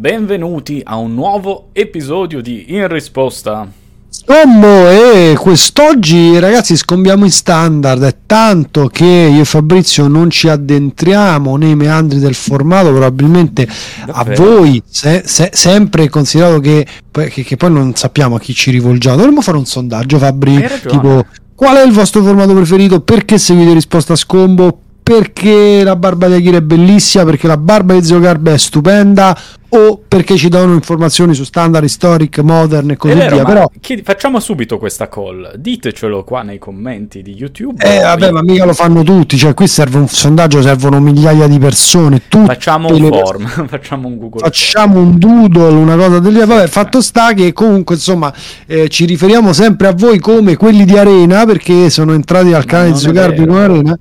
Benvenuti a un nuovo episodio di In Risposta. Scombo e quest'oggi ragazzi scombiamo in standard, è tanto che io e Fabrizio non ci addentriamo nei meandri del formato, probabilmente Davvero? a voi, se, se, sempre considerato che, che, che, poi non sappiamo a chi ci rivolgiamo, dovremmo fare un sondaggio Fabri, tipo qual è il vostro formato preferito, perché seguite risposta a scombo, perché la barba di Akira è bellissima, perché la barba di Zio Garba è stupenda o perché ci danno informazioni su standard, historic, modern e così vero, via. Però... Chiedi, facciamo subito questa call, ditecelo qua nei commenti di YouTube. Eh, vabbè, io... ma mica lo fanno tutti, cioè qui serve un sondaggio, servono migliaia di persone. Facciamo un form, facciamo un Google. Facciamo un doodle, una cosa del genere. Vabbè, fatto sta che comunque, insomma, eh, ci riferiamo sempre a voi come quelli di Arena, perché sono entrati al canale di Zugarbi con Arena.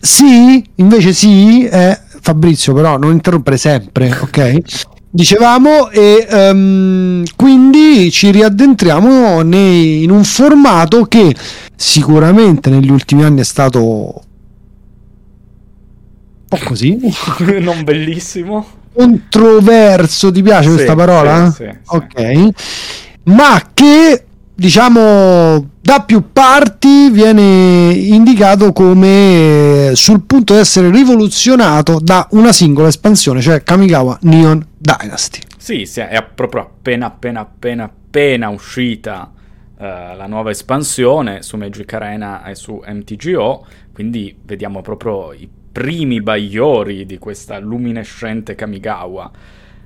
Sì, invece sì, eh, Fabrizio però non interrompere sempre, ok? Dicevamo e um, quindi ci riaddentriamo nei, in un formato che sicuramente negli ultimi anni è stato un po' così, non bellissimo, controverso, ti piace sì, questa parola? Sì, sì, ok, ma che diciamo da più parti viene indicato come sul punto di essere rivoluzionato da una singola espansione, cioè Kamigawa Neon Dynasty. Sì, sì è proprio appena appena appena appena uscita uh, la nuova espansione su Magic Arena e su MTGO, quindi vediamo proprio i primi bagliori di questa luminescente Kamigawa.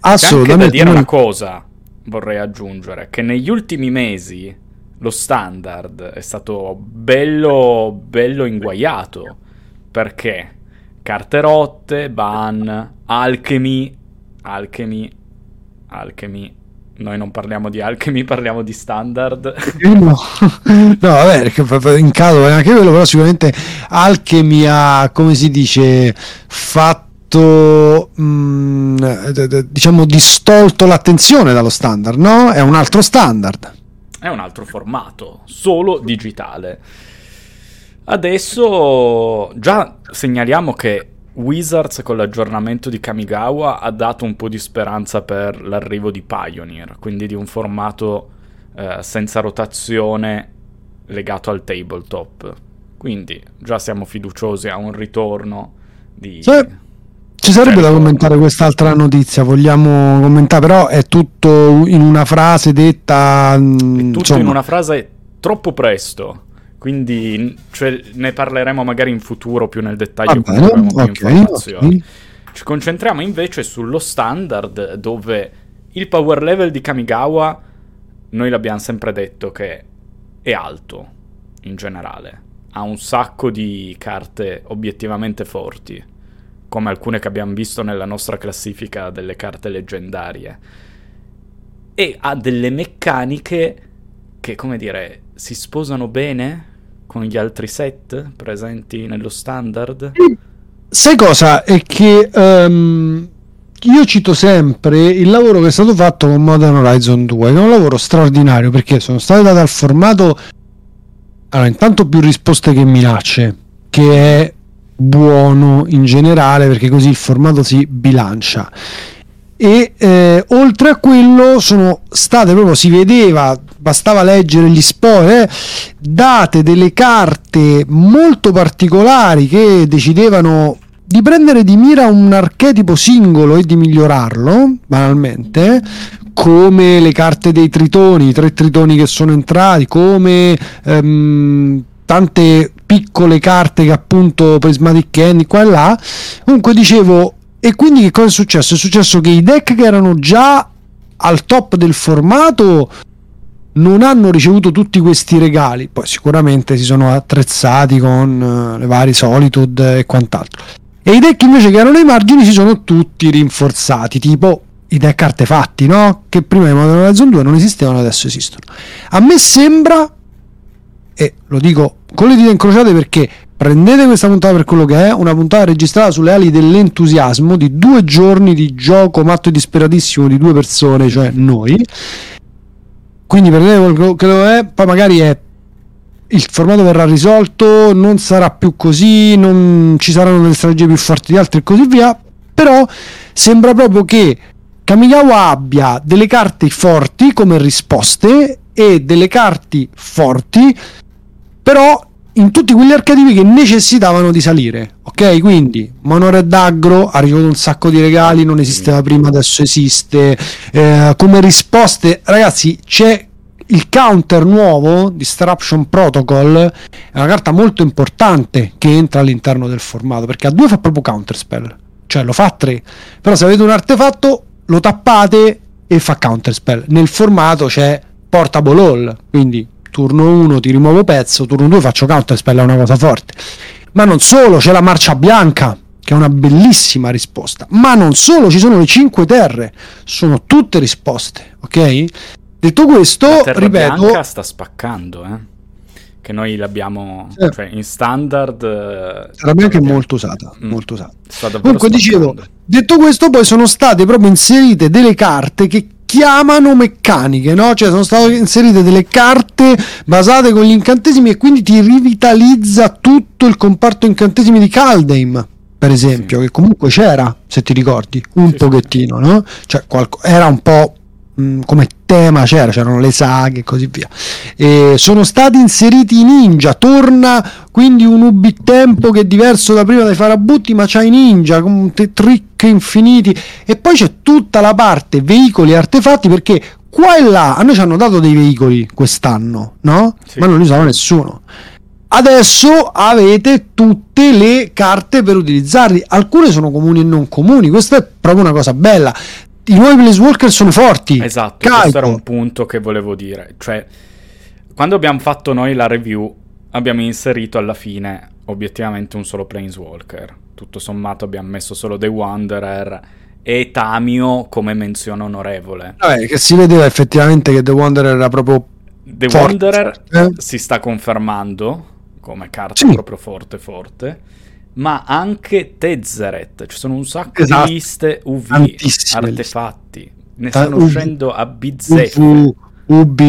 Assolutamente. C'è anche da dire una cosa, vorrei aggiungere, che negli ultimi mesi lo standard è stato bello, bello inguaiato. Perché? Carte rotte, ban, alchemy, alchemy, alchemy. Noi non parliamo di alchemy, parliamo di standard. No, no vabbè, in caso anche quello, però sicuramente alchemy ha, come si dice, fatto mh, mm, diciamo distolto l'attenzione dallo standard, no? È un altro standard è un altro formato, solo digitale. Adesso già segnaliamo che Wizards con l'aggiornamento di Kamigawa ha dato un po' di speranza per l'arrivo di Pioneer, quindi di un formato eh, senza rotazione legato al tabletop. Quindi già siamo fiduciosi a un ritorno di... Sì ci sarebbe certo. da commentare quest'altra notizia, vogliamo commentare, però è tutto in una frase detta... Mm, è tutto insomma. in una frase troppo presto, quindi cioè, ne parleremo magari in futuro più nel dettaglio avremo più okay, informazioni. Okay. Ci concentriamo invece sullo standard dove il power level di Kamigawa, noi l'abbiamo sempre detto che è alto in generale, ha un sacco di carte obiettivamente forti come alcune che abbiamo visto nella nostra classifica delle carte leggendarie. E ha delle meccaniche che, come dire, si sposano bene con gli altri set presenti nello standard. Sai cosa? È che um, io cito sempre il lavoro che è stato fatto con Modern Horizon 2, che è un lavoro straordinario perché sono state date al formato allora, intanto più risposte che minacce, che è buono in generale perché così il formato si bilancia. E eh, oltre a quello sono state proprio si vedeva bastava leggere gli spoiler date delle carte molto particolari che decidevano di prendere di mira un archetipo singolo e di migliorarlo banalmente come le carte dei tritoni, i tre tritoni che sono entrati, come ehm, tante piccole carte che appunto Prismatic Candy qua e là. Comunque dicevo, e quindi che cosa è successo? È successo che i deck che erano già al top del formato non hanno ricevuto tutti questi regali, poi sicuramente si sono attrezzati con uh, le varie Solitude e quant'altro. E i deck invece che erano ai margini si sono tutti rinforzati, tipo i deck artefatti, no? Che prima di Modern Horizon 2 non esistevano, adesso esistono. A me sembra e lo dico con le dita incrociate perché prendete questa puntata per quello che è, una puntata registrata sulle ali dell'entusiasmo di due giorni di gioco matto e disperatissimo di due persone, cioè noi. Quindi prendete quello che lo è, poi magari è il formato verrà risolto, non sarà più così, non ci saranno delle strategie più forti di altre e così via. Però sembra proprio che Kamigawa abbia delle carte forti come risposte e delle carte forti, però in tutti quegli archetipi che necessitavano di salire. Ok, quindi Monored Agro ha ricevuto un sacco di regali, non esisteva prima, adesso esiste. Eh, come risposte, ragazzi, c'è il counter nuovo, Disruption Protocol, è una carta molto importante che entra all'interno del formato perché a due fa proprio counter spell, cioè lo fa a tre. Però se avete un artefatto lo tappate e fa counter spell. Nel formato c'è portable all, quindi turno 1 ti rimuovo pezzo, turno 2 faccio counter spell, è una cosa forte. Ma non solo, c'è la marcia bianca, che è una bellissima risposta. Ma non solo, ci sono le 5 terre, sono tutte risposte, ok? Detto questo, la ripeto... Bianca sta spaccando, eh? Che noi l'abbiamo eh. cioè, in standard. Eh, la bianca è molto usata. Mm. Molto usata. Comunque, dicevo, detto questo, poi sono state proprio inserite delle carte che chiamano meccaniche, no? Cioè sono state inserite delle carte basate con gli incantesimi e quindi ti rivitalizza tutto il comparto incantesimi di Kaldheim, per esempio, sì. che comunque c'era, se ti ricordi, un sì, pochettino, no? Cioè qualco- era un po' mh, come tema c'era, c'erano le saghe e così via. E sono stati inseriti i ninja, torna quindi un ubi tempo che è diverso da prima dai farabutti, ma c'ha i ninja con trick infiniti e poi c'è tutta la parte veicoli e artefatti perché qua e là a noi ci hanno dato dei veicoli quest'anno, no? Sì. Ma non li usava nessuno. Adesso avete tutte le carte per utilizzarli. Alcune sono comuni e non comuni. Questa è proprio una cosa bella i nuovi Planeswalker sono forti. Esatto, Caico. questo era un punto che volevo dire. Cioè, quando abbiamo fatto noi la review, abbiamo inserito alla fine obiettivamente un solo Planeswalker. Tutto sommato abbiamo messo solo The Wanderer e Tamio come menzione onorevole. Vabbè, che si vedeva effettivamente che The Wanderer era proprio The forte, Wanderer eh? si sta confermando come carta sì. proprio forte forte ma anche Tezzeret. Ci sono un sacco esatto. di liste UV, artefatti. Ne stanno uh, uscendo a bizzeffe. UV, UB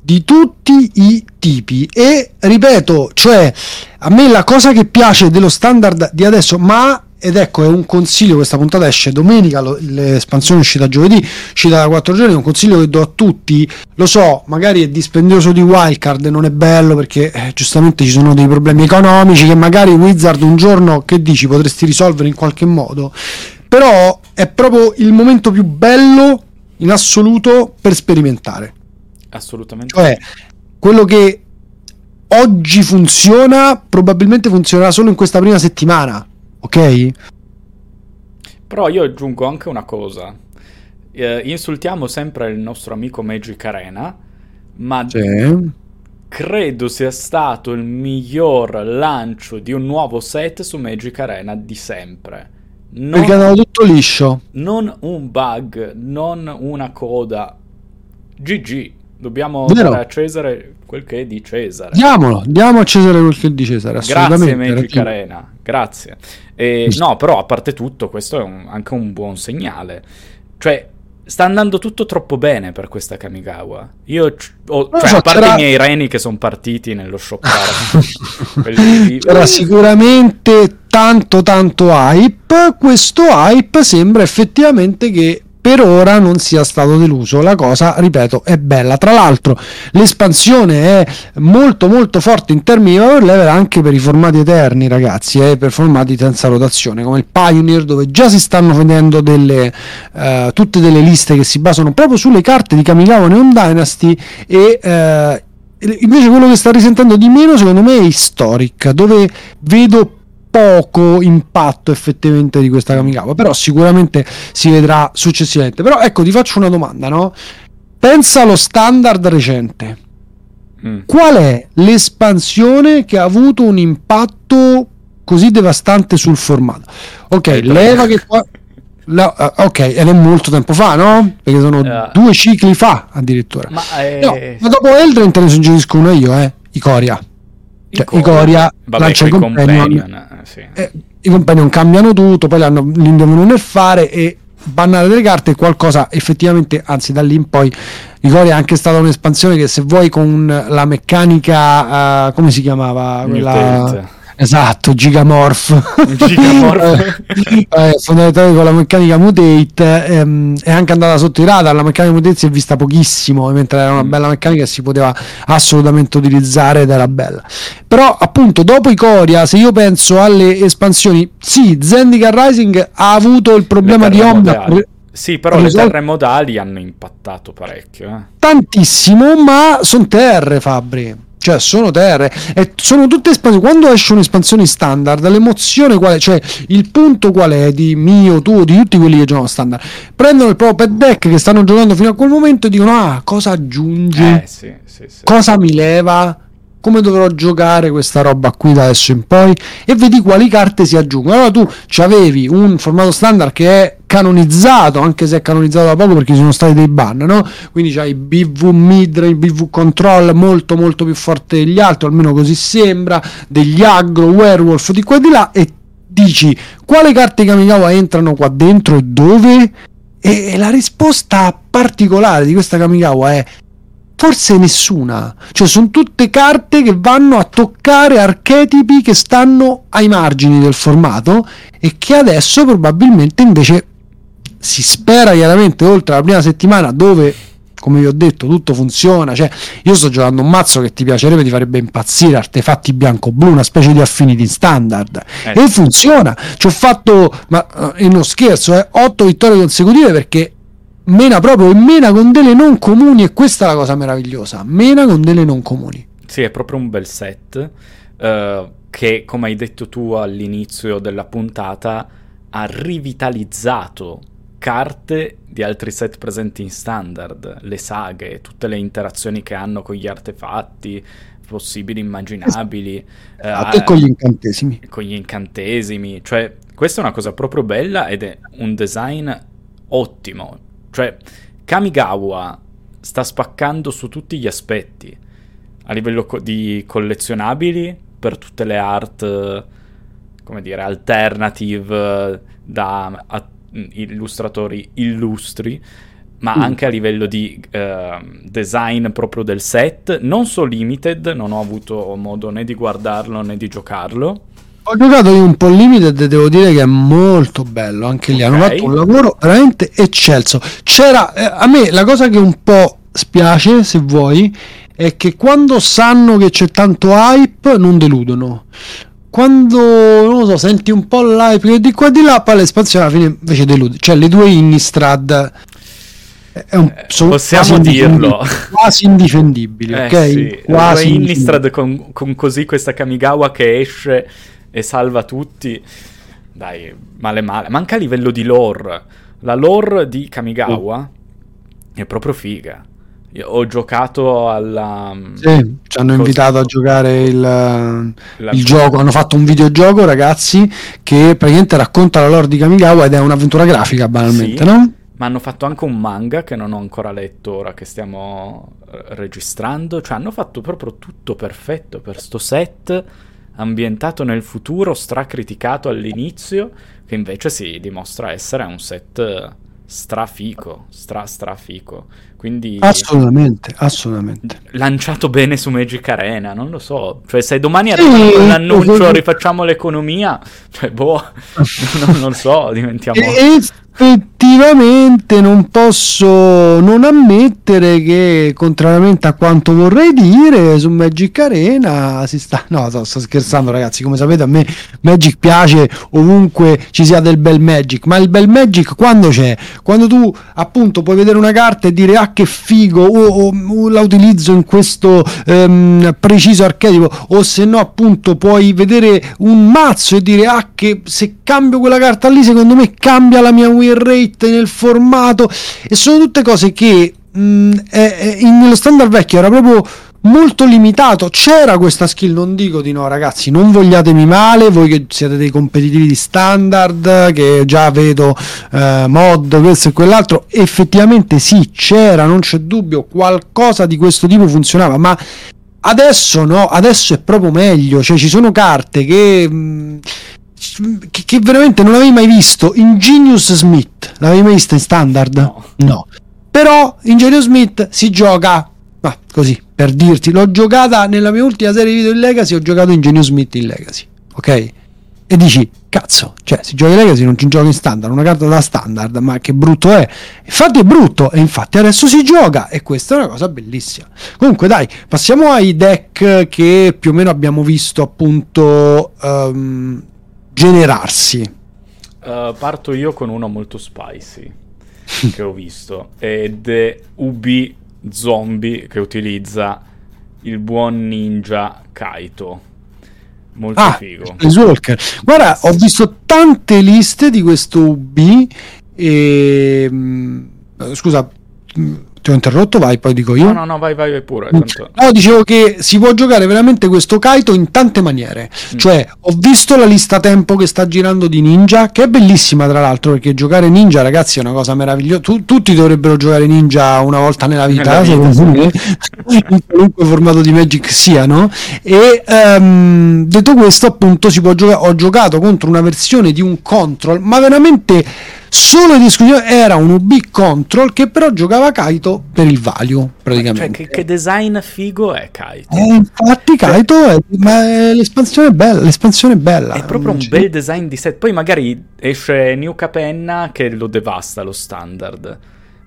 di tutti i tipi e ripeto, cioè a me la cosa che piace dello standard di adesso, ma ed ecco è un consiglio questa puntata esce domenica lo, l'espansione uscita giovedì uscita da 4 giorni è un consiglio che do a tutti. Lo so magari è dispendioso di wildcard non è bello perché eh, giustamente ci sono dei problemi economici che magari Wizard un giorno che dici potresti risolvere in qualche modo. Però è proprio il momento più bello in assoluto per sperimentare. Assolutamente. Cioè quello che oggi funziona probabilmente funzionerà solo in questa prima settimana ok? Però io aggiungo anche una cosa. Eh, insultiamo sempre il nostro amico Magic Arena, ma sì. credo sia stato il miglior lancio di un nuovo set su Magic Arena di sempre. Non, Perché andava tutto liscio. Non un bug, non una coda. GG. Dobbiamo Vero. dare a Cesare quel che è di Cesare. Diamolo, diamo a Cesare quel che è di Cesare. Grazie Magic Arena, grazie. E, no, però a parte tutto, questo è un, anche un buon segnale. Cioè, sta andando tutto troppo bene per questa Kamigawa. Io, ho, cioè, so, a parte c'era... i miei reni che sono partiti nello shoppare, c'era sicuramente tanto tanto hype. Questo hype sembra effettivamente che per ora non sia stato deluso. La cosa, ripeto, è bella. Tra l'altro, l'espansione è molto molto forte in termini di power level anche per i formati eterni, ragazzi, eh, per formati senza rotazione, come il Pioneer, dove già si stanno vedendo delle, uh, tutte delle liste che si basano proprio sulle carte di Kamigawa Neon Dynasty e uh, invece quello che sta risentendo di meno secondo me è Historic dove vedo poco impatto effettivamente di questa Kamigawa, però sicuramente si vedrà successivamente. Però ecco, ti faccio una domanda, no? Pensa allo standard recente. Mm. Qual è l'espansione che ha avuto un impatto così devastante sul formato? Ok, leva che qua... La, uh, ok, ed è molto tempo fa, no? Perché sono uh, due cicli fa addirittura. Ma, no, ma dopo Eldrin te ne suggerisco uno io, eh, Icoria. Cioè, Icoria lancia i companion, companion eh, sì. eh, i companion cambiano tutto poi li, devono nerfare e bannare delle carte è qualcosa effettivamente anzi da lì in poi Icoria è anche stata un'espansione che se vuoi con la meccanica uh, come si chiamava quella Esatto, Gigamorph. Gigamorph. eh, fondamentalmente con la meccanica mutate ehm, è anche andata sotto i radar. La meccanica mutate si è vista pochissimo, mentre era una Mm. bella meccanica che si poteva assolutamente utilizzare ed era bella. Però, appunto, dopo i Coria, se io penso alle espansioni, sì, Zendikar Rising ha avuto il problema Le di terremodali. Sì, però le terre modali hanno impattato parecchio. Eh. tantissimo, ma sono terre, Fabri. Cioè, sono terre e sono tutte espansioni. Quando esce un'espansione standard, l'emozione qual è? Cioè, il punto qual è di mio, tuo, di tutti quelli che giocano standard? Prendono il proprio pet deck che stanno giocando fino a quel momento e dicono: Ah, cosa aggiungi? Eh, sì, sì, sì. cosa mi leva? Come dovrò giocare questa roba qui da adesso in poi? E vedi quali carte si aggiungono. Allora tu avevi un formato standard che è canonizzato, anche se è canonizzato da poco perché ci sono stati dei ban, no? Quindi c'hai BV midrange, BV control molto molto più forte degli altri, almeno così sembra, degli aggro, werewolf di qua e di là e dici quale carte Kamigawa entrano qua dentro e dove? E la risposta particolare di questa Kamigawa è forse nessuna. Cioè, sono tutte carte che vanno a toccare archetipi che stanno ai margini del formato e che adesso probabilmente invece si spera chiaramente oltre la prima settimana dove come vi ho detto tutto funziona cioè io sto giocando un mazzo che ti piacerebbe ti farebbe impazzire artefatti bianco-blu una specie di affinity standard. Eh. e funziona. Ci ho fatto ma eh, e non scherzo eh, 8 vittorie consecutive perché mena proprio e mena con delle non comuni e questa è la cosa meravigliosa mena con delle non comuni. Sì, è proprio un bel set eh, che, come hai detto tu all'inizio della puntata, ha rivitalizzato carte di altri set presenti in standard, le saghe, tutte le interazioni che hanno con gli artefatti possibili, immaginabili, eh, a te con gli incantesimi. con gli incantesimi, cioè questa è una cosa proprio bella ed è un design ottimo, cioè Kamigawa sta spaccando su tutti gli aspetti, a livello co- di collezionabili per tutte le art, eh, come dire, alternative eh, da a- illustratori illustri, ma Mm. anche a livello di eh, design proprio del set, non so limited, non ho avuto modo né di guardarlo né di giocarlo. Ho giocato io un po' limited e devo dire che è molto bello. Anche lì hanno fatto un lavoro veramente eccelso. C'era eh, a me la cosa che un po' spiace, se vuoi, è che quando sanno che c'è tanto hype, non deludono. Quando non lo so, senti un po' l'hype di qua e di là, poi l'espansione alla fine invece delude. Cioè, le due Innistrad è un, Eh, sono possiamo quasi dirlo. Quasi indifendibili, Eh ok? sì, Quasi Due Innistrad con, con così questa Kamigawa che esce e salva tutti. Dai, male male. Manca a livello di lore. La lore di Kamigawa è proprio figa. Ho giocato alla... Sì, ci hanno invitato a giocare il, la- il gioco. Hanno fatto un videogioco, ragazzi, che praticamente racconta la lore di Kamigawa ed è un'avventura grafica, banalmente, Sì. no? Ma hanno fatto anche un manga che non ho ancora letto ora che stiamo eh, registrando. Cioè, hanno fatto proprio tutto perfetto per sto set ambientato nel futuro, stracriticato all'inizio, che invece si dimostra essere un set eh, strafico, stra strafico. Quindi Assolutamente, assolutamente. lanciato bene su Magic Arena, non lo so. Cioè, se domani Sì, arriva con l'annuncio sì. rifacciamo l'economia, cioè, boh, non, non so, diventiamo... E effettivamente non posso non ammettere che, contrariamente a quanto vorrei dire, su Magic Arena si sta. No, sto, sto scherzando, ragazzi. Come sapete, a me Magic piace ovunque ci sia del bel Magic. Ma il bel Magic quando c'è? Quando tu appunto puoi vedere una carta e dire ah, che figo, o, o- o la utilizzo in questo ehm, preciso archetipo, o se no, appunto, puoi vedere un mazzo e dire ah, che se cambio quella carta lì, secondo me cambia la mia win rate nel formato. E sono tutte cose che mh, è- è- in- nello standard vecchio era proprio molto limitato. C'era questa skill, non dico di no, ragazzi, non vogliatemi male, voi che siete dei competitivi di standard, che già vedo eh, mod, questo e quell'altro, effettivamente sì, c'era, non c'è dubbio, qualcosa di questo tipo funzionava, ma adesso no, adesso è proprio meglio, cioè ci sono carte che... mh, che, che veramente non avevi mai visto Ingenious Smith l'avevi mai vista in standard? No. no. però Ingenious Smith si gioca ma così per dirti l'ho giocata nella mia ultima serie video in Legacy ho giocato Ingenious Smith in Legacy ok? E dici, cazzo, cioè, si gioca in Legacy, non ci gioca in standard, una carta da standard, ma che brutto è. Infatti è brutto, e infatti adesso si gioca, e questa è una cosa bellissima. Comunque, dai, passiamo ai deck che più o meno abbiamo visto appunto um, generarsi. Uh, parto io con uno molto spicy che ho visto, ed è UB Zombie che utilizza il buon ninja Kaito molto ah, figo. Walker. Guarda, ho visto tante liste di questo UB e... Mm, scusa, ti ho interrotto, vai, poi dico io. No, no, no, vai, vai, vai pure. Mm. Tanto... No, dicevo che si può giocare veramente questo Kaito in tante maniere. Mm. Cioè, ho visto la lista tempo che sta girando di Ninja, che è bellissima tra l'altro, perché giocare Ninja, ragazzi, è una cosa meravigliosa. Tu, tutti dovrebbero giocare Ninja una volta nella vita, nella vita me, in qualunque formato di Magic sia, no? E um, detto questo, appunto, si può giocare. Ho giocato contro una versione di un control, ma veramente solo in discussione era un UB Control che però giocava Kaito per il value praticamente. Cioè, che, che, design figo è Kaito? Eh, infatti cioè, Kaito è, ma è, l'espansione è bella, l'espansione è bella. È proprio un bel design di set. Poi magari esce New Capenna che lo devasta lo standard.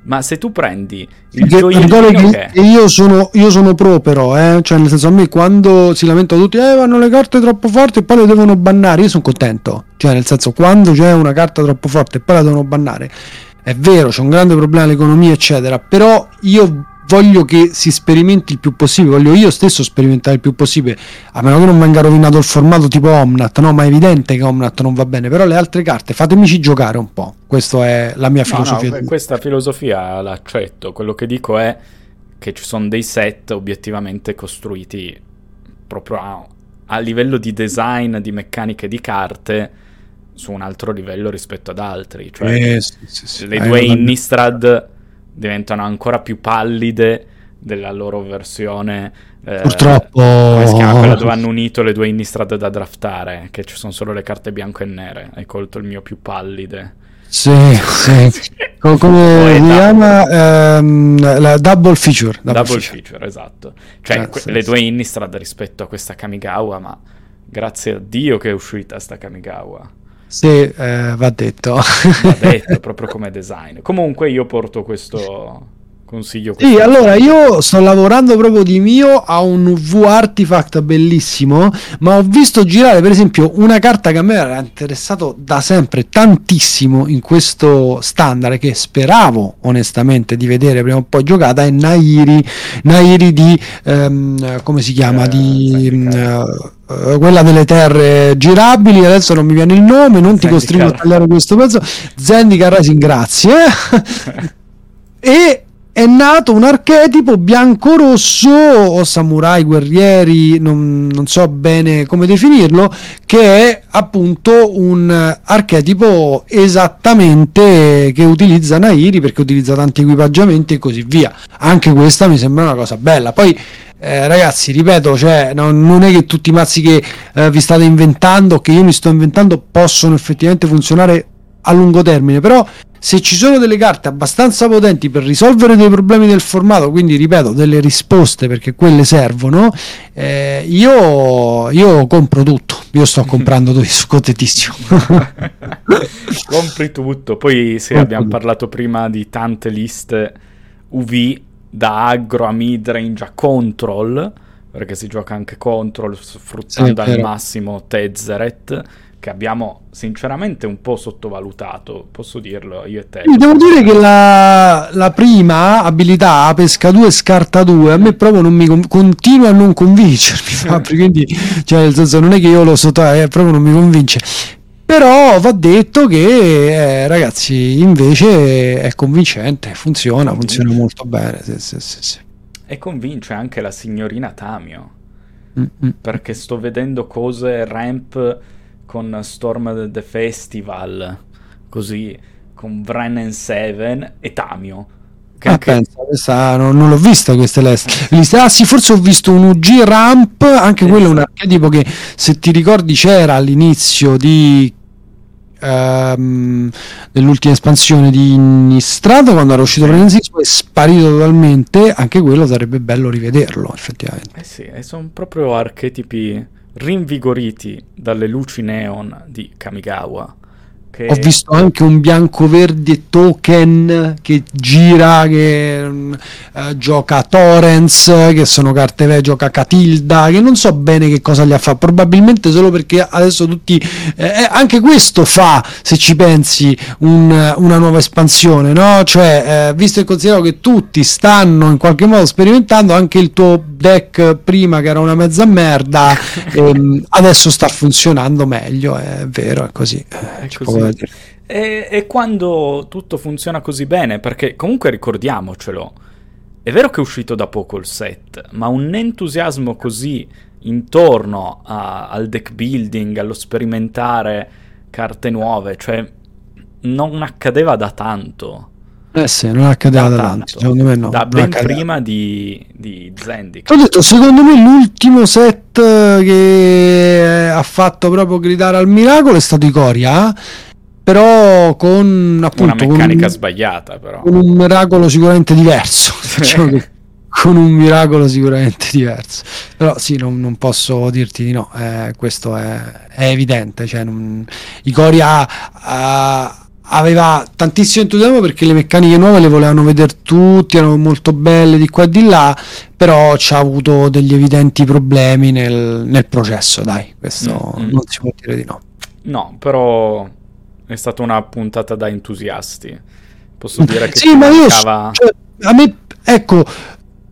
Ma se tu prendi il gioiellino che, che... Io, sono, io sono pro però, eh? cioè nel senso a me quando si lamentano tutti, eh vanno le carte troppo forti e poi le devono bannare, io sono contento, cioè nel senso quando c'è una carta troppo forte e poi la devono bannare, è vero, c'è un grande problema all'economia eccetera, però io voglio che si sperimenti il più possibile, voglio io stesso sperimentare il più possibile, a meno che non venga rovinato il formato tipo Omnat, no? Ma è evidente che Omnat non va bene, però le altre carte fatemici giocare un po', questa è la mia filosofia. No, no, questa filosofia l'accetto, quello che dico è che ci sono dei set obiettivamente costruiti proprio a, a livello di design, di meccaniche di carte, su un altro livello rispetto ad altri, cioè eh, sì, sì, sì. le due Innistrad diventano ancora più pallide della loro versione. Eh, Purtroppo. Come si chiama? Quella dove hanno unito le due Innistrad da draftare, che ci sono solo le carte bianco e nere. Hai colto il mio più pallide. Sì, sì. come si chiama? Um, la double feature. Double, double feature. feature. esatto. Cioè, ah, que- sì, le due Innistrad rispetto a questa Kamigawa, ma grazie a Dio che è uscita sta Kamigawa. Sì, eh, va detto. Va detto proprio come design. Comunque io porto questo consiglio. Sì, allora io sto lavorando proprio di mio a un V Artifact bellissimo, ma ho visto girare per esempio una carta che a me era interessato da sempre tantissimo in questo standard che speravo onestamente di vedere prima o poi giocata è Nairi, Nairi di um, come si chiama? Eh, di eh, quella delle terre girabili, adesso non mi viene il nome, non Zendikar. ti costringo a tagliare questo pezzo. Zendikar Rising, grazie. e è nato un archetipo bianco-rosso o samurai guerrieri, non, non, so bene come definirlo, che è appunto un archetipo esattamente che utilizza Nairi perché utilizza tanti equipaggiamenti e così via. Anche questa mi sembra una cosa bella. Poi eh, ragazzi, ripeto, cioè, non, non, è che tutti i mazzi che eh, vi state inventando, che io mi sto inventando, possono effettivamente funzionare a lungo termine. Però, se ci sono delle carte abbastanza potenti per risolvere dei problemi del formato, quindi ripeto, delle risposte perché quelle servono, eh, io, io, compro tutto. Io sto comprando tutto, sono contentissimo. Compri tutto. Poi, se abbiamo parlato prima di tante liste UV da aggro a midrange a control, perché si gioca anche control sfruttando sì, al massimo Tezzeret, che abbiamo sinceramente un po' sottovalutato, posso dirlo io e te. Devo dire che la, la prima abilità, pesca 2 scarta 2, a me proprio non mi con- continua a non convincermi, quindi cioè, nel senso non è che io lo so, eh, proprio non mi convince. Però va detto che, eh, ragazzi, invece è convincente, funziona, funziona molto bene. Sì, sì, sì. E convince anche la signorina Tamio. Mm-mm. Perché sto vedendo cose ramp con Storm the Festival, così, con Brennan 7 e Tamio. Che ah, anche... pensa, questa, non, non, l'ho vista queste liste. Ah sì, forse ho visto un UG Ramp, anche quello è un archetipo che se ti ricordi c'era all'inizio di ehm, dell'ultima espansione di Innistrado quando era uscito Frenzy è sparito totalmente anche quello sarebbe bello rivederlo effettivamente eh sì sono proprio archetipi rinvigoriti dalle luci neon di Kamigawa. Che... Ho visto anche un bianco-verde token che gira, che uh, gioca Torrens, che sono carte vecchie, gioca Catilda, che non so bene che cosa gli ha fatto, probabilmente solo perché adesso tutti... Eh, eh, anche questo fa, se ci pensi, un, una nuova espansione, no? Cioè, eh, visto e considerato che tutti stanno in qualche modo sperimentando, anche il tuo deck prima che era una mezza merda, ehm, adesso sta funzionando meglio, è vero, è così. È così. E, e quando tutto funziona così bene, perché comunque ricordiamocelo, è vero che è uscito da poco il set, ma un entusiasmo così intorno a, al deck building, allo sperimentare carte nuove, cioè non accadeva da tanto. Eh sì, non accadeva da, da tanto, secondo me no. Da ben accadeva. prima di, di Zendikar. Ho detto, secondo me l'ultimo set che ha fatto proprio gridare al miracolo è stato Icoria però con appunto una meccanica con, sbagliata però. con un miracolo sicuramente diverso. Diciamo con un miracolo sicuramente diverso. Però sì non, non posso dirti di no eh, questo è, è, evidente cioè, non, Icoria uh, aveva tantissimo entusiasmo perché le meccaniche nuove le volevano vedere tutti erano molto belle di qua e di là però ci ha avuto degli evidenti problemi nel, nel processo dai questo mm-hmm. non si può dire di no. No però è stata una puntata da entusiasti. Posso dire che sì, ma io cioè, a me ecco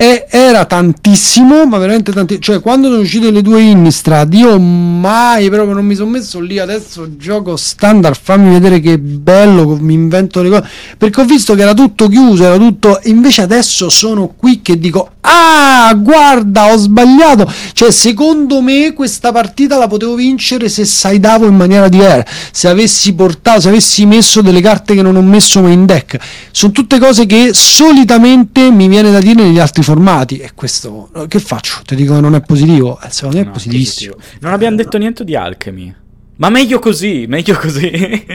e era tantissimo, ma veramente tantissimo. Cioè, quando sono uscite le due Innistrad, io mai proprio non mi sono messo lì. Adesso gioco standard, fammi vedere che bello, mi invento le cose. Perché ho visto che era tutto chiuso, era tutto. Invece adesso sono qui che dico: Ah, guarda, ho sbagliato. Cioè, secondo me questa partita la potevo vincere se saidavo in maniera diversa. Se avessi portato, se avessi messo delle carte che non ho messo mai in deck. Sono tutte cose che solitamente mi viene da dire negli altri formati e questo che faccio? Ti dico che non è positivo? Eh, secondo me no, è positivissimo. Positivo. Non abbiamo detto niente di Alchemy. Ma meglio così, meglio così.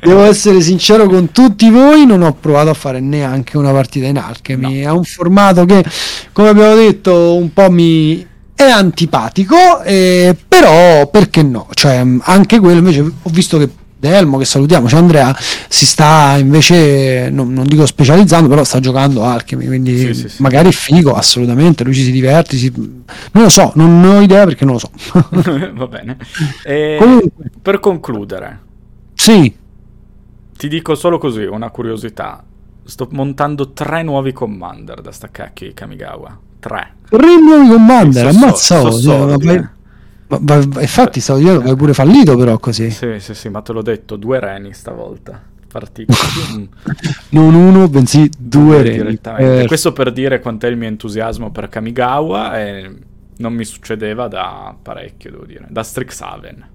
Devo essere sincero con tutti voi, non ho provato a fare neanche una partita in Alchemy. No. È un formato che, come abbiamo detto, un po' mi è antipatico, eh, però perché no? Cioè, anche quello invece ho visto che Delmo che salutiamo, cioè Andrea si sta invece, non, non dico specializzando, però sta giocando Alchemy, quindi sì, sì, sì. magari è figo, assolutamente, lui ci si diverte, si... non lo so, non ho idea perché non lo so. Va bene. E Comunque, per concludere, sì. Ti dico solo così, una curiosità. Sto montando tre nuovi commander da sta cacchio di Kamigawa. Tre. Tre nuovi commander, ammazza. So, so, so, ma, ma, infatti stavo dicendo che hai pure fallito però così. Sì, sì, sì, ma te l'ho detto, due reni stavolta. Partito. non uno, bensì due, due reni. Eh. Questo per dire quant'è il mio entusiasmo per Kamigawa e non mi succedeva da parecchio, devo dire, da Strixhaven.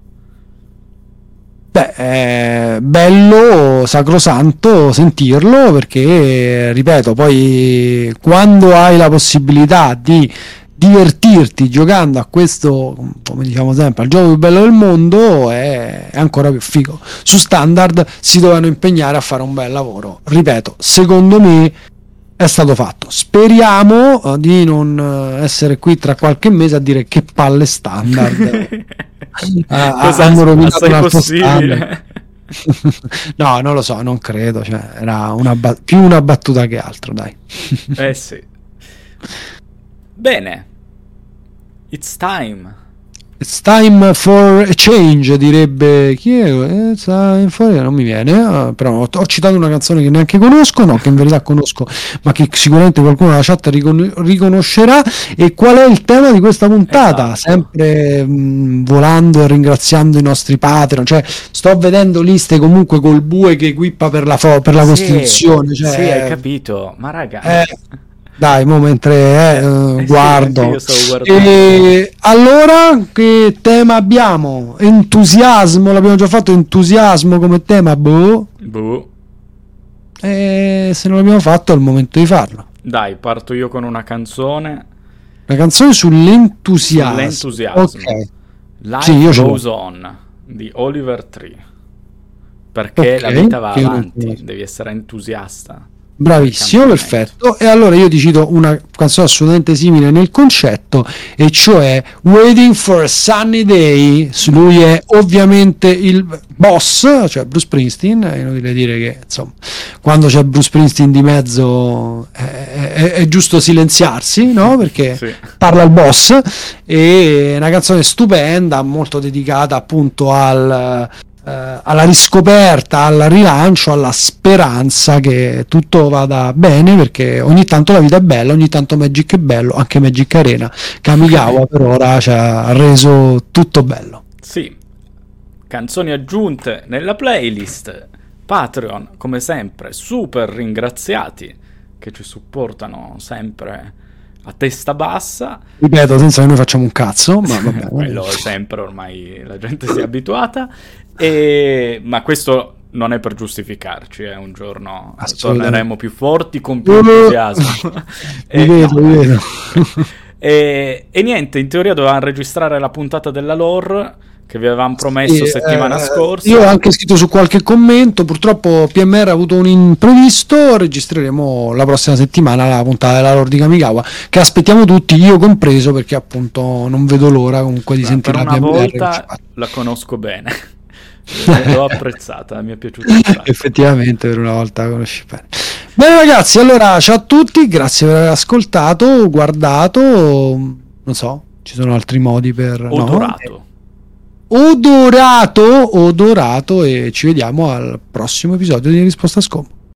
Beh, è bello, sacrosanto sentirlo perché, ripeto, poi quando hai la possibilità di divertirti giocando a questo, come diciamo sempre, al gioco più bello del mondo è, è, ancora più figo. Su standard si dovevano impegnare a fare un bel lavoro. Ripeto, secondo me è stato fatto. Speriamo uh, di non uh, essere qui tra qualche mese a dire che palle standard. uh, hanno rovinato un altro standard. no, non lo so, non credo. Cioè, era una ba- più una battuta che altro, dai. eh sì. Bene. It's time. It's time for a change, direbbe chi è? It's time for... Non mi viene, uh, però ho, ho, citato una canzone che neanche conosco, no, che in verità conosco, ma che sicuramente qualcuno nella chat ricon- riconoscerà. E qual è il tema di questa puntata? Esatto. Sempre mh, mm, volando e ringraziando i nostri Patreon, cioè sto vedendo liste comunque col bue che equippa per la, fo- per la sì, Costituzione. Cioè, sì, hai capito, ma raga... Eh, dai, mo mentre eh, eh, guardo. Sì, e allora, che tema abbiamo? Entusiasmo, l'abbiamo già fatto entusiasmo come tema, boh. Boh. E se non l'abbiamo fatto è il momento di farlo. Dai, parto io con una canzone. Una canzone sull'entusiasmo. Sull'entusiasmo. Ok. Life sì, io Goes On di Oliver Tree. Perché okay, la vita va avanti, devi essere entusiasta Bravissimo, perfetto. E allora io ti cito una canzone assolutamente simile nel concetto, e cioè Waiting for a Sunny Day. Lui è ovviamente il boss, cioè Bruce Springsteen. È inutile dire che insomma, quando c'è Bruce Springsteen di mezzo è, è, è giusto silenziarsi, no? Perché sì. parla il boss. E è una canzone stupenda, molto dedicata appunto al eh, alla riscoperta, al rilancio, alla speranza che tutto vada bene perché ogni tanto la vita è bella, ogni tanto Magic è bello, anche Magic Arena. Kamigawa per ora ci ha reso tutto bello. Sì, canzoni aggiunte nella playlist. Patreon, come sempre, super ringraziati che ci supportano sempre a testa bassa. Ripeto, senza che noi facciamo un cazzo, ma vabbè. Quello sempre, ormai la gente si è abituata. E... Ma questo non è per giustificarci, eh. un giorno torneremo più forti con più entusiasmo. e, vedo, no, vedo. e, e niente, in teoria dovevamo registrare la puntata della lore che vi avevamo promesso sì, settimana eh, scorsa. Io ho anche scritto su qualche commento, purtroppo PMR ha avuto un imprevisto, registreremo la prossima settimana la puntata della Lord di Kamigawa, che aspettiamo tutti, io compreso, perché appunto non vedo l'ora comunque di Beh, sentire la PMR. Volta la conosco bene. L'ho apprezzata, mi è piaciuta. Effettivamente, per una volta conosci bene. Bene ragazzi, allora ciao a tutti, grazie per aver ascoltato, guardato, non so, ci sono altri modi per... Odorato. No? odorato, odorato e ci vediamo al prossimo episodio di Risposta a Scombo.